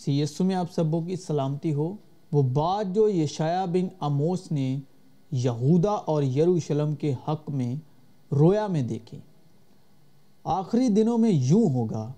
سی یسو میں آپ سبوں کی سلامتی ہو۔ وہ بات جو یشایہ بن اموس نے یہودا اور یروشلم کے حق میں رویا میں دیکھی۔ آخری دنوں میں یوں ہوگا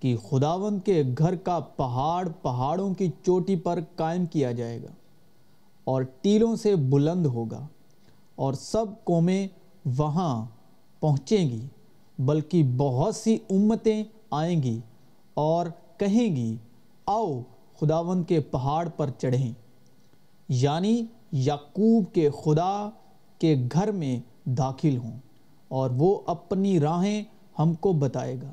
کہ خداون کے گھر کا پہاڑ پہاڑوں کی چوٹی پر قائم کیا جائے گا اور ٹیلوں سے بلند ہوگا اور سب قومیں وہاں پہنچیں گی، بلکہ بہت سی امتیں آئیں گی اور کہیں گی آؤ خداون کے پہاڑ پر چڑھیں۔ یعنی یعقوب کے خدا کے گھر میں داخل ہوں اور وہ اپنی راہیں ہم کو بتائے گا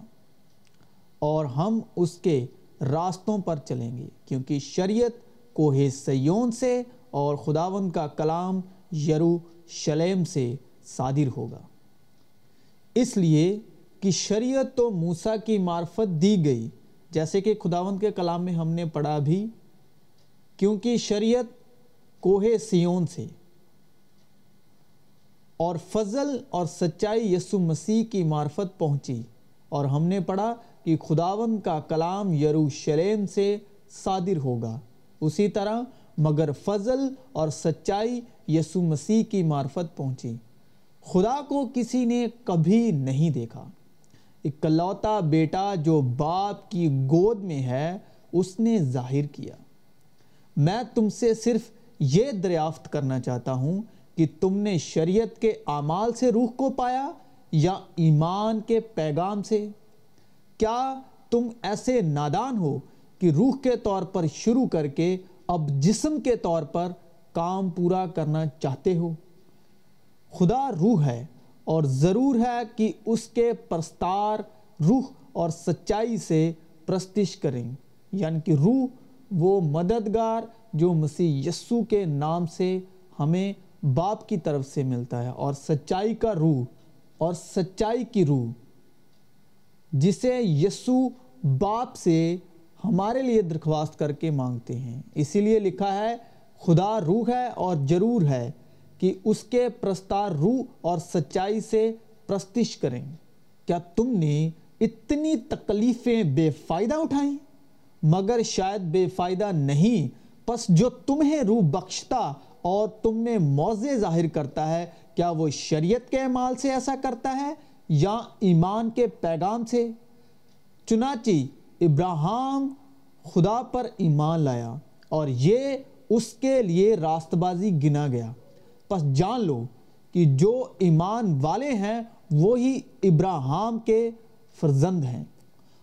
اور ہم اس کے راستوں پر چلیں گے، کیونکہ شریعت کوہ سیون سے اور خداون کا کلام یرو شلیم سے صادر ہوگا۔ اس لیے کہ شریعت تو موسیٰ کی معرفت دی گئی جیسے کہ خداون کے کلام میں ہم نے پڑھا بھی، کیونکہ شریعت کوہ سیون سے اور فضل اور سچائی یسو مسیح کی معرفت پہنچی۔ اور ہم نے پڑھا کہ خداون کا کلام یروشلم سے صادر ہوگا۔ اسی طرح مگر فضل اور سچائی یسو مسیح کی معرفت پہنچی۔ خدا کو کسی نے کبھی نہیں دیکھا۔ اکلوتا بیٹا جو باپ کی گود میں ہے، اس نے ظاہر کیا۔ میں تم سے صرف یہ دریافت کرنا چاہتا ہوں کہ تم نے شریعت کے اعمال سے روح کو پایا یا ایمان کے پیغام سے۔ کیا تم ایسے نادان ہو کہ روح کے طور پر شروع کر کے اب جسم کے طور پر کام پورا کرنا چاہتے ہو؟ خدا روح ہے اور ضرور ہے کہ اس کے پرستار روح اور سچائی سے پرستش کریں۔ یعنی کہ روح وہ مددگار جو مسیح یسو کے نام سے ہمیں باپ کی طرف سے ملتا ہے اور سچائی کا روح اور سچائی کی روح، جسے یسو باپ سے ہمارے لیے درخواست کر کے مانگتے ہیں۔ اسی لیے لکھا ہے، خدا روح ہے اور ضرور ہے۔ کہ اس کے پرستار روح اور سچائی سے پرستش کریں۔ کیا تم نے اتنی تکلیفیں بے فائدہ اٹھائیں؟ مگر شاید بے فائدہ نہیں، پس جو تمہیں روح بخشتا اور تم میں موضع ظاہر کرتا ہے، کیا وہ شریعت کے اعمال سے ایسا کرتا ہے یا ایمان کے پیغام سے؟ چنانچہ ابراہم خدا پر ایمان لایا اور یہ اس کے لیے راست بازی گنا گیا۔ پس جان لو کہ جو ایمان والے ہیں، وہی ابراہم کے فرزند ہیں۔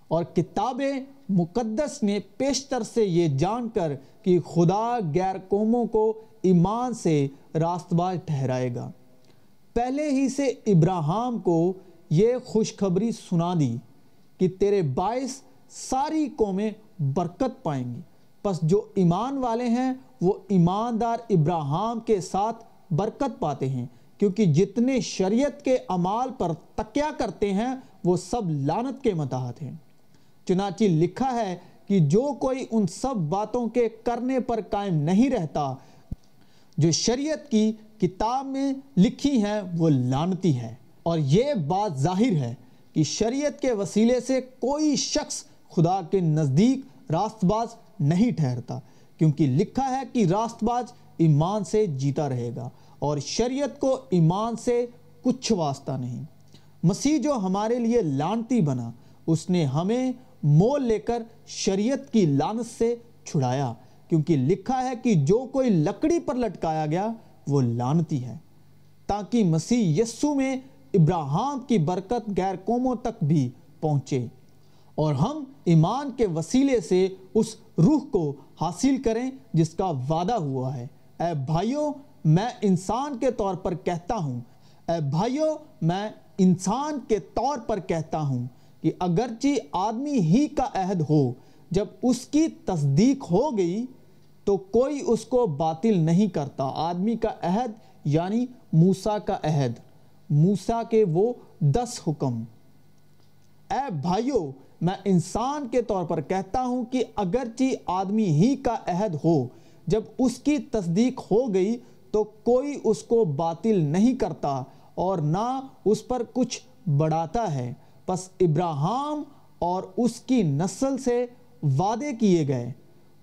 اور کتاب مقدس نے پیشتر سے یہ جان کر کہ خدا غیر قوموں کو ایمان سے راست باز ٹھہرائے گا۔ پہلے ہی سے ابراہم کو یہ خوشخبری سنا دی کہ تیرے باعث ساری قومیں برکت پائیں گی۔ پس جو ایمان والے ہیں، وہ ایماندار ابراہم کے ساتھ برکت پاتے ہیں، کیونکہ جتنے شریعت کے عمال پر تکیہ کرتے ہیں، وہ سب لانت کے متحد ہیں۔ چنانچہ لکھا ہے کہ جو کوئی ان سب باتوں کے کرنے پر قائم نہیں رہتا، جو شریعت کی کتاب میں لکھی ہیں، وہ لانتی ہے۔ اور یہ بات ظاہر ہے کہ شریعت کے وسیلے سے کوئی شخص خدا کے نزدیک راست باز نہیں ٹھہرتا، کیونکہ لکھا ہے کہ راست باز ایمان سے جیتا رہے گا اور شریعت کو ایمان سے کچھ واسطہ نہیں۔ مسیح جو ہمارے لیے لانتی بنا، اس نے ہمیں مول لے کر شریعت کی لانت سے چھڑایا، کیونکہ لکھا ہے کہ جو کوئی لکڑی پر لٹکایا گیا، وہ لانتی ہے۔ تاکہ مسیح یسو میں ابراہم کی برکت غیر قوموں تک بھی پہنچے۔ اور ہم ایمان کے وسیلے سے اس روح کو حاصل کریں جس کا وعدہ ہوا ہے۔ اے بھائیوں میں انسان کے طور پر کہتا ہوں، اے بھائیوں میں انسان کے طور پر کہتا ہوں کہ اگرچہ آدمی ہی کا عہد ہو، جب اس کی تصدیق ہو گئی تو کوئی اس کو باطل نہیں کرتا۔ آدمی کا عہد یعنی موسیٰ کا عہد۔ موسیٰ کے وہ دس حکم۔ اے بھائیوں میں انسان کے طور پر کہتا ہوں کہ اگرچہ آدمی ہی کا عہد ہو جب اس کی تصدیق ہو گئی تو کوئی اس کو باطل نہیں کرتا اور نہ اس پر کچھ بڑھاتا ہے۔ پس ابراہم اور اس کی نسل سے وعدے کیے گئے۔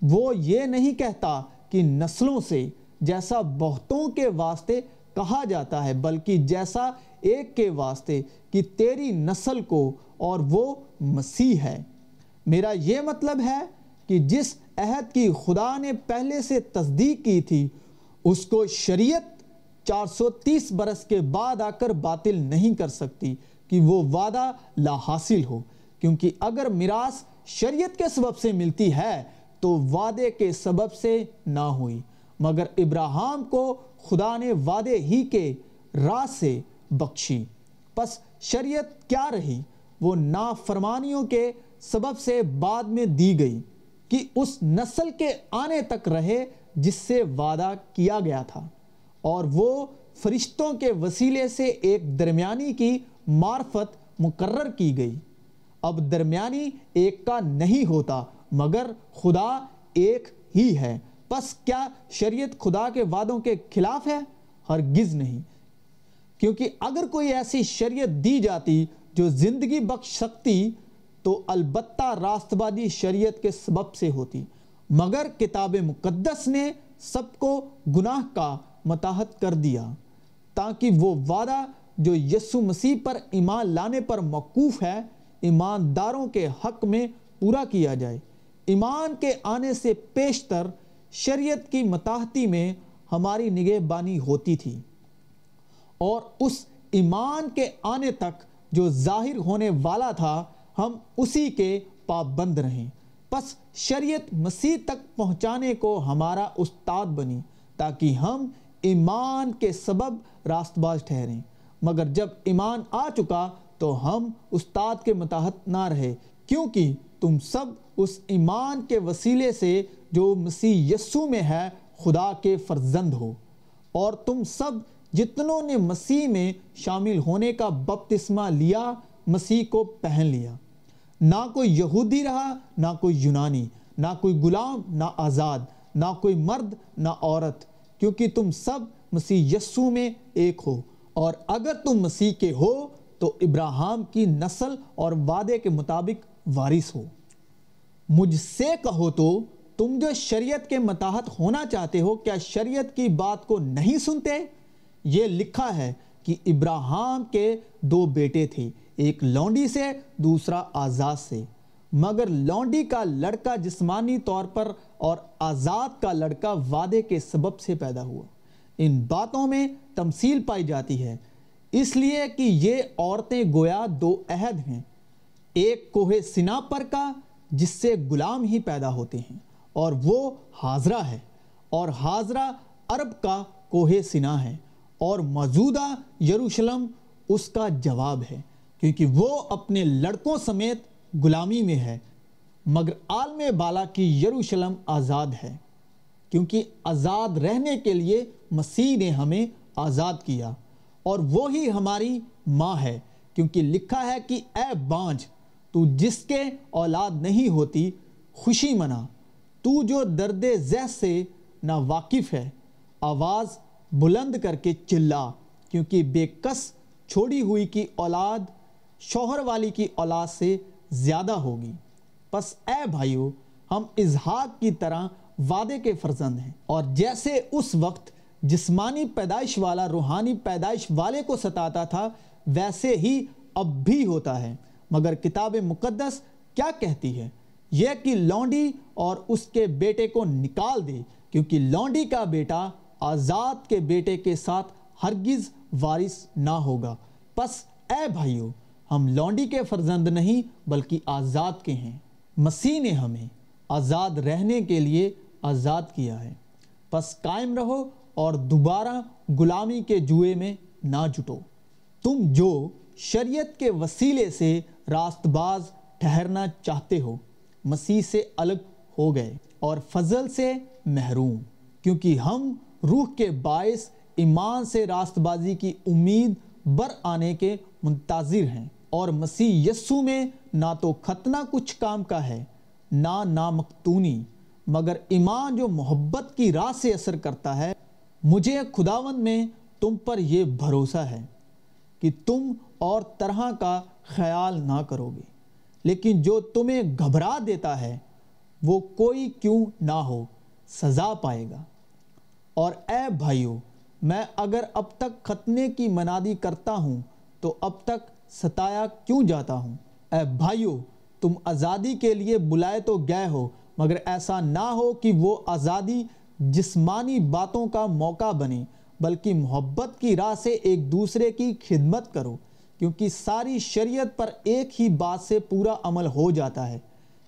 وہ یہ نہیں کہتا کہ نسلوں سے جیسا بہتوں کے واسطے کہا جاتا ہے، بلکہ جیسا ایک کے واسطے کہ تیری نسل کو اور وہ مسیح ہے۔ میرا یہ مطلب ہے کہ جس عہد کی خدا نے پہلے سے تصدیق کی تھی، اس کو شریعت چار سو تیس برس کے بعد آ کر باطل نہیں کر سکتی کہ وہ وعدہ لا حاصل ہو۔ کیونکہ اگر میراث شریعت کے سبب سے ملتی ہے، تو وعدے کے سبب سے نہ ہوئی۔ مگر ابراہم کو خدا نے وعدے ہی کے راہ سے بخشی۔ پس شریعت کیا رہی؟ وہ نافرمانیوں کے سبب سے بعد میں دی گئی۔ کہ اس نسل کے آنے تک رہے جس سے وعدہ کیا گیا تھا۔ اور وہ فرشتوں کے وسیلے سے ایک درمیانی کی معرفت مقرر کی گئی۔ اب درمیانی ایک کا نہیں ہوتا، مگر خدا ایک ہی ہے۔ پس کیا شریعت خدا کے وعدوں کے خلاف ہے؟ ہرگز نہیں۔ کیونکہ اگر کوئی ایسی شریعت دی جاتی جو زندگی بخش سکتی تو البتہ راست بادی شریعت کے سبب سے ہوتی۔ مگر کتاب مقدس نے سب کو گناہ کا متاحت کر دیا، تاکہ وہ وعدہ جو یسو مسیح پر ایمان لانے پر موقوف ہے، ایمانداروں کے حق میں پورا کیا جائے۔ ایمان کے آنے سے پیشتر شریعت کی متاحتی میں ہماری نگہ بانی ہوتی تھی۔ اور اس ایمان کے آنے تک جو ظاہر ہونے والا تھا ہم اسی کے پابند رہیں۔ پس شریعت مسیح تک پہنچانے کو ہمارا استاد بنی تاکہ ہم ایمان کے سبب راست باز ٹھہریں۔ مگر جب ایمان آ چکا تو ہم استاد کے متحد نہ رہے، کیونکہ تم سب اس ایمان کے وسیلے سے جو مسیح یسو میں ہے خدا کے فرزند ہو۔ اور تم سب جتنوں نے مسیح میں شامل ہونے کا بپتسمہ لیا، مسیح کو پہن لیا۔ نہ کوئی یہودی رہا، نہ کوئی یونانی، نہ کوئی غلام، نہ آزاد، نہ کوئی مرد، نہ عورت، کیونکہ تم سب مسیح یسو میں ایک ہو۔ اور اگر تم مسیح کے ہو، تو ابراہم کی نسل اور وعدے کے مطابق وارث ہو۔ مجھ سے کہو تو، تم جو شریعت کے متاحت ہونا چاہتے ہو، کیا شریعت کی بات کو نہیں سنتے؟ یہ لکھا ہے کہ ابراہم کے دو بیٹے تھے، ایک لونڈی سے، دوسرا آزاد سے۔ مگر لونڈی کا لڑکا جسمانی طور پر اور آزاد کا لڑکا وعدے کے سبب سے پیدا ہوا۔ ان باتوں میں تمثیل پائی جاتی ہے۔ اس لیے کہ یہ عورتیں گویا دو عہد ہیں۔ ایک کوہ سنا پر کا، جس سے غلام ہی پیدا ہوتے ہیں، اور وہ حاضرہ ہے۔ اور حاضرہ عرب کا کوہ سنا ہے۔ اور موجودہ یروشلم اس کا جواب ہے، کیونکہ وہ اپنے لڑکوں سمیت غلامی میں ہے، مگر عالم بالا کی یروشلم آزاد ہے۔ کیونکہ آزاد رہنے کے لیے مسیح نے ہمیں آزاد کیا، اور وہی ہماری ماں ہے۔ کیونکہ لکھا ہے کہ، اے بانج، تو جس کے اولاد نہیں ہوتی، خوشی منا۔ تو جو درد ذہ سے نا واقف ہے، آواز بلند کر کے چلا، کیونکہ بے کس چھوڑی ہوئی کی اولاد شوہر والی کی اولاد سے زیادہ ہوگی۔ پس اے بھائیو، ہم اظہاق کی طرح وعدے کے فرزند ہیں۔ اور جیسے اس وقت جسمانی پیدائش والا، روحانی پیدائش والے کو ستاتا تھا، ویسے ہی اب بھی ہوتا ہے۔ مگر کتاب مقدس کیا کہتی ہے؟ یہ کہ لونڈی اور اس کے بیٹے کو نکال دے، کیونکہ لونڈی کا بیٹا آزاد کے بیٹے کے ساتھ ہرگز وارث نہ ہوگا۔ پس اے بھائیو، ہم لونڈی کے فرزند نہیں بلکہ آزاد کے ہیں۔ مسیح نے ہمیں آزاد رہنے کے لیے آزاد کیا ہے۔ پس قائم رہو اور دوبارہ غلامی کے جوئے میں نہ جٹو۔ تم جو شریعت کے وسیلے سے راست باز ٹھہرنا چاہتے ہو، مسیح سے الگ ہو گئے اور فضل سے محروم، کیونکہ ہم روح کے باعث ایمان سے راست بازی کی امید بر آنے کے منتظر ہیں۔ اور مسیح یسو میں نہ تو ختنہ کچھ کام کا ہے، نہ نامقتونی، مگر ایمان جو محبت کی راہ سے اثر کرتا ہے، مجھے خداون میں تم پر یہ بھروسہ ہے کہ تم اور طرح کا خیال نہ کرو گے لیکن جو تمہیں گھبرا دیتا ہے، وہ کوئی کیوں نہ ہو، سزا پائے گا۔ اور اے بھائیو، میں اگر اب تک ختنے کی منادی کرتا ہوں، تو اب تک ستایا کیوں جاتا ہوں؟ اے بھائیو، تم آزادی کے لیے بلائے تو گئے ہو، مگر ایسا نہ ہو کہ وہ آزادی جسمانی باتوں کا موقع بنے، بلکہ محبت کی راہ سے ایک دوسرے کی خدمت کرو، کیونکہ ساری شریعت پر ایک ہی بات سے پورا عمل ہو جاتا ہے۔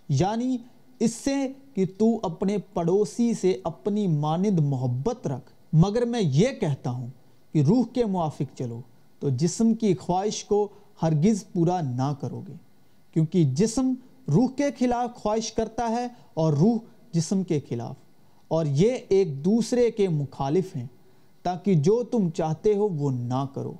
یعنی اس سے کہ تو اپنے پڑوسی سے اپنی ماند محبت رکھ۔ مگر میں یہ کہتا ہوں کہ روح کے موافق چلو، تو جسم کی خواہش کو ہرگز پورا نہ کرو گے۔ کیونکہ جسم روح کے خلاف خواہش کرتا ہے اور روح جسم کے خلاف۔ اور یہ ایک دوسرے کے مخالف ہیں، تاکہ جو تم چاہتے ہو وہ نہ کرو۔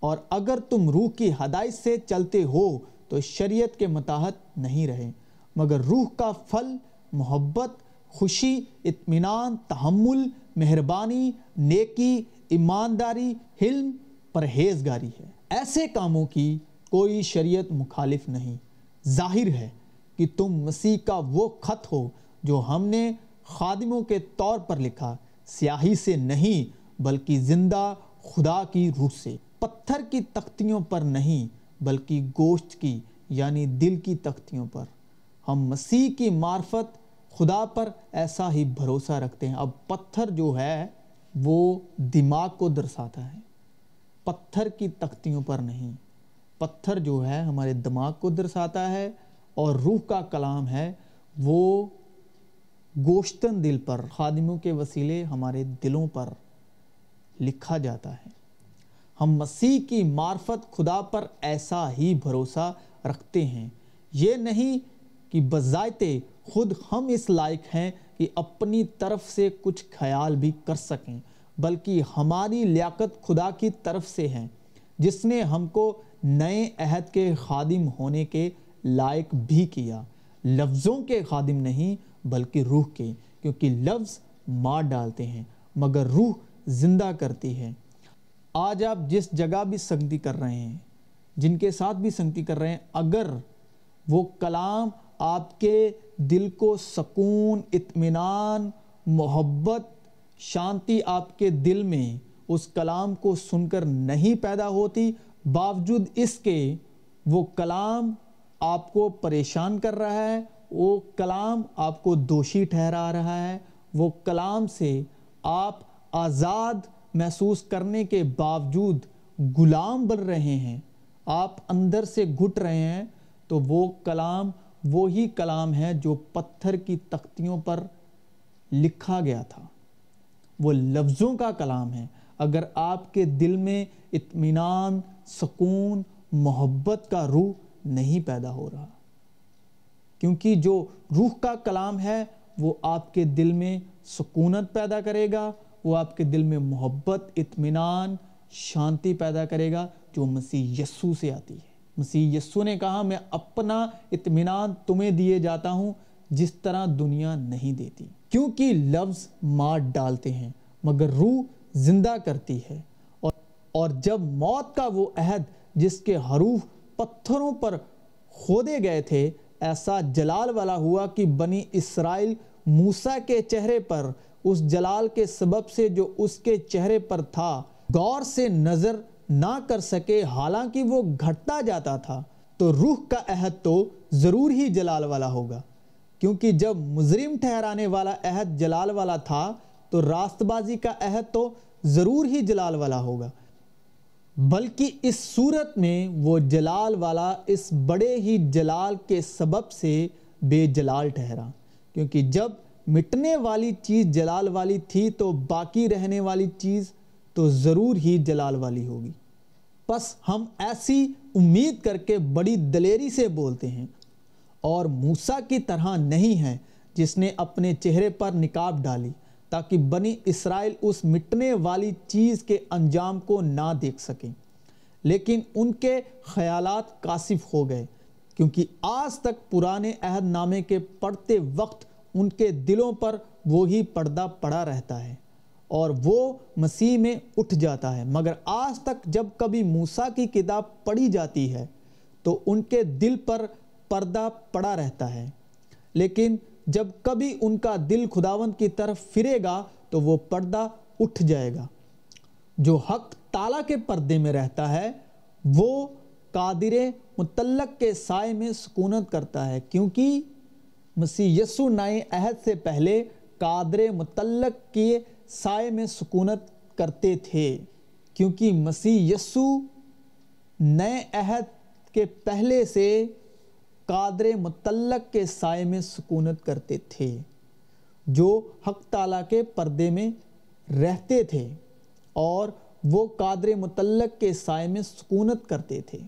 اور اگر تم روح کی ہدایت سے چلتے ہو، تو شریعت کے متاحت نہیں رہے۔ مگر روح کا پھل محبت، خوشی، اطمینان، تحمل، مہربانی، نیکی، ایمانداری، حلم، پرہیزگاری ہے۔ ایسے کاموں کی کوئی شریعت مخالف نہیں۔ ظاہر ہے کہ تم مسیح کا وہ خط ہو جو ہم نے خادموں کے طور پر لکھا، سیاہی سے نہیں بلکہ زندہ خدا کی روح سے۔ پتھر کی تختیوں پر نہیں بلکہ گوشت کی یعنی دل کی تختیوں پر۔ ہم مسیح کی معرفت خدا پر ایسا ہی بھروسہ رکھتے ہیں۔ اب پتھر جو ہے، وہ دماغ کو درساتا ہے۔ پتھر کی تختیوں پر نہیں۔ پتھر جو ہے، ہمارے دماغ کو درساتا ہے اور روح کا کلام ہے، وہ گوشتن دل پر، خادموں کے وسیلے ہمارے دلوں پر لکھا جاتا ہے۔ ہم مسیح کی معرفت خدا پر ایسا ہی بھروسہ رکھتے ہیں۔ یہ نہیں کہ بذائتے خود ہم اس لائق ہیں کہ اپنی طرف سے کچھ خیال بھی کر سکیں، بلکہ ہماری لیاقت خدا کی طرف سے ہے، جس نے ہم کو نئے عہد کے خادم ہونے کے لائق بھی کیا۔ لفظوں کے خادم نہیں، بلکہ روح کے، کیونکہ لفظ مار ڈالتے ہیں، مگر روح زندہ کرتی ہے۔ آج آپ جس جگہ بھی سنگتی کر رہے ہیں، جن کے ساتھ بھی سنگتی کر رہے ہیں، اگر وہ کلام آپ کے دل کو سکون، اطمینان، محبت، شانتی آپ کے دل میں اس کلام کو سن کر نہیں پیدا ہوتی، باوجود اس کے وہ کلام آپ کو پریشان کر رہا ہے، وہ کلام آپ کو دوشی ٹھہرا رہا ہے، وہ کلام سے آپ آزاد محسوس کرنے کے باوجود غلام بن رہے ہیں، آپ اندر سے گھٹ رہے ہیں، تو وہ کلام وہی کلام ہے جو پتھر کی تختیوں پر لکھا گیا تھا۔ وہ لفظوں کا کلام ہے۔ اگر آپ کے دل میں اطمینان، سکون، محبت کا روح نہیں پیدا ہو رہا، کیونکہ جو روح کا کلام ہے، وہ آپ کے دل میں سکونت پیدا کرے گا، وہ آپ کے دل میں محبت، اطمینان، شانتی پیدا کرے گا، جو مسیح یسو سے آتی ہے۔ مسیح یسو نے کہا، میں اپنا اطمینان تمہیں دیے جاتا ہوں، جس طرح دنیا نہیں دیتی۔ کیونکہ لفظ مار ڈالتے ہیں، مگر روح زندہ کرتی ہے۔ اور اور جب موت کا وہ عہد، جس کے حروف پتھروں پر کھودے گئے تھے، ایسا جلال والا ہوا کہ بنی اسرائیل موسیٰ کے چہرے پر، اس جلال کے سبب سے جو اس کے چہرے پر تھا، غور سے نظر نہ کر سکے، حالانکہ وہ گھٹتا جاتا تھا، تو روح کا عہد تو ضرور ہی جلال والا ہوگا۔ کیونکہ جب مجرم ٹھہرانے والا عہد جلال والا تھا، تو راست بازی کا عہد تو ضرور ہی جلال والا ہوگا۔ بلکہ اس صورت میں وہ جلال والا اس بڑے ہی جلال کے سبب سے بے جلال ٹھہرا۔ کیونکہ جب مٹنے والی چیز جلال والی تھی، تو باقی رہنے والی چیز تو ضرور ہی جلال والی ہوگی۔ پس ہم ایسی امید کر کے بڑی دلیری سے بولتے ہیں، اور موسیٰ کی طرح نہیں ہے جس نے اپنے چہرے پر نکاب ڈالی تاکہ بنی اسرائیل اس مٹنے والی چیز کے انجام کو نہ دیکھ سکیں۔ لیکن ان کے خیالات کاسف ہو گئے، کیونکہ آج تک پرانے عہد نامے کے پڑھتے وقت ان کے دلوں پر وہی پردہ پڑا رہتا ہے۔ اور وہ مسیح میں اٹھ جاتا ہے۔ مگر آج تک جب کبھی موسیٰ کی کتاب پڑھی جاتی ہے، تو ان کے دل پر پردہ پڑا رہتا ہے۔ لیکن جب کبھی ان کا دل خداون کی طرف پھرے گا، تو وہ پردہ اٹھ جائے گا۔ جو حق تعالیٰ کے پردے میں رہتا ہے، وہ قادر متعلق کے سائے میں سکونت کرتا ہے۔ کیونکہ مسیح یسو نئے عہد سے پہلے قادر متعلق کے سائے میں سکونت کرتے تھے، کیونکہ مسیح یسو نئے عہد کے پہلے سے قادر متعلق کے سائے میں سکونت کرتے تھے، جو حق تعالیٰ کے پردے میں رہتے تھے اور وہ قادر متعلق کے سائے میں سکونت کرتے تھے۔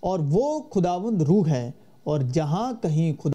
اور وہ خداوند روح ہے، اور جہاں کہیں خدا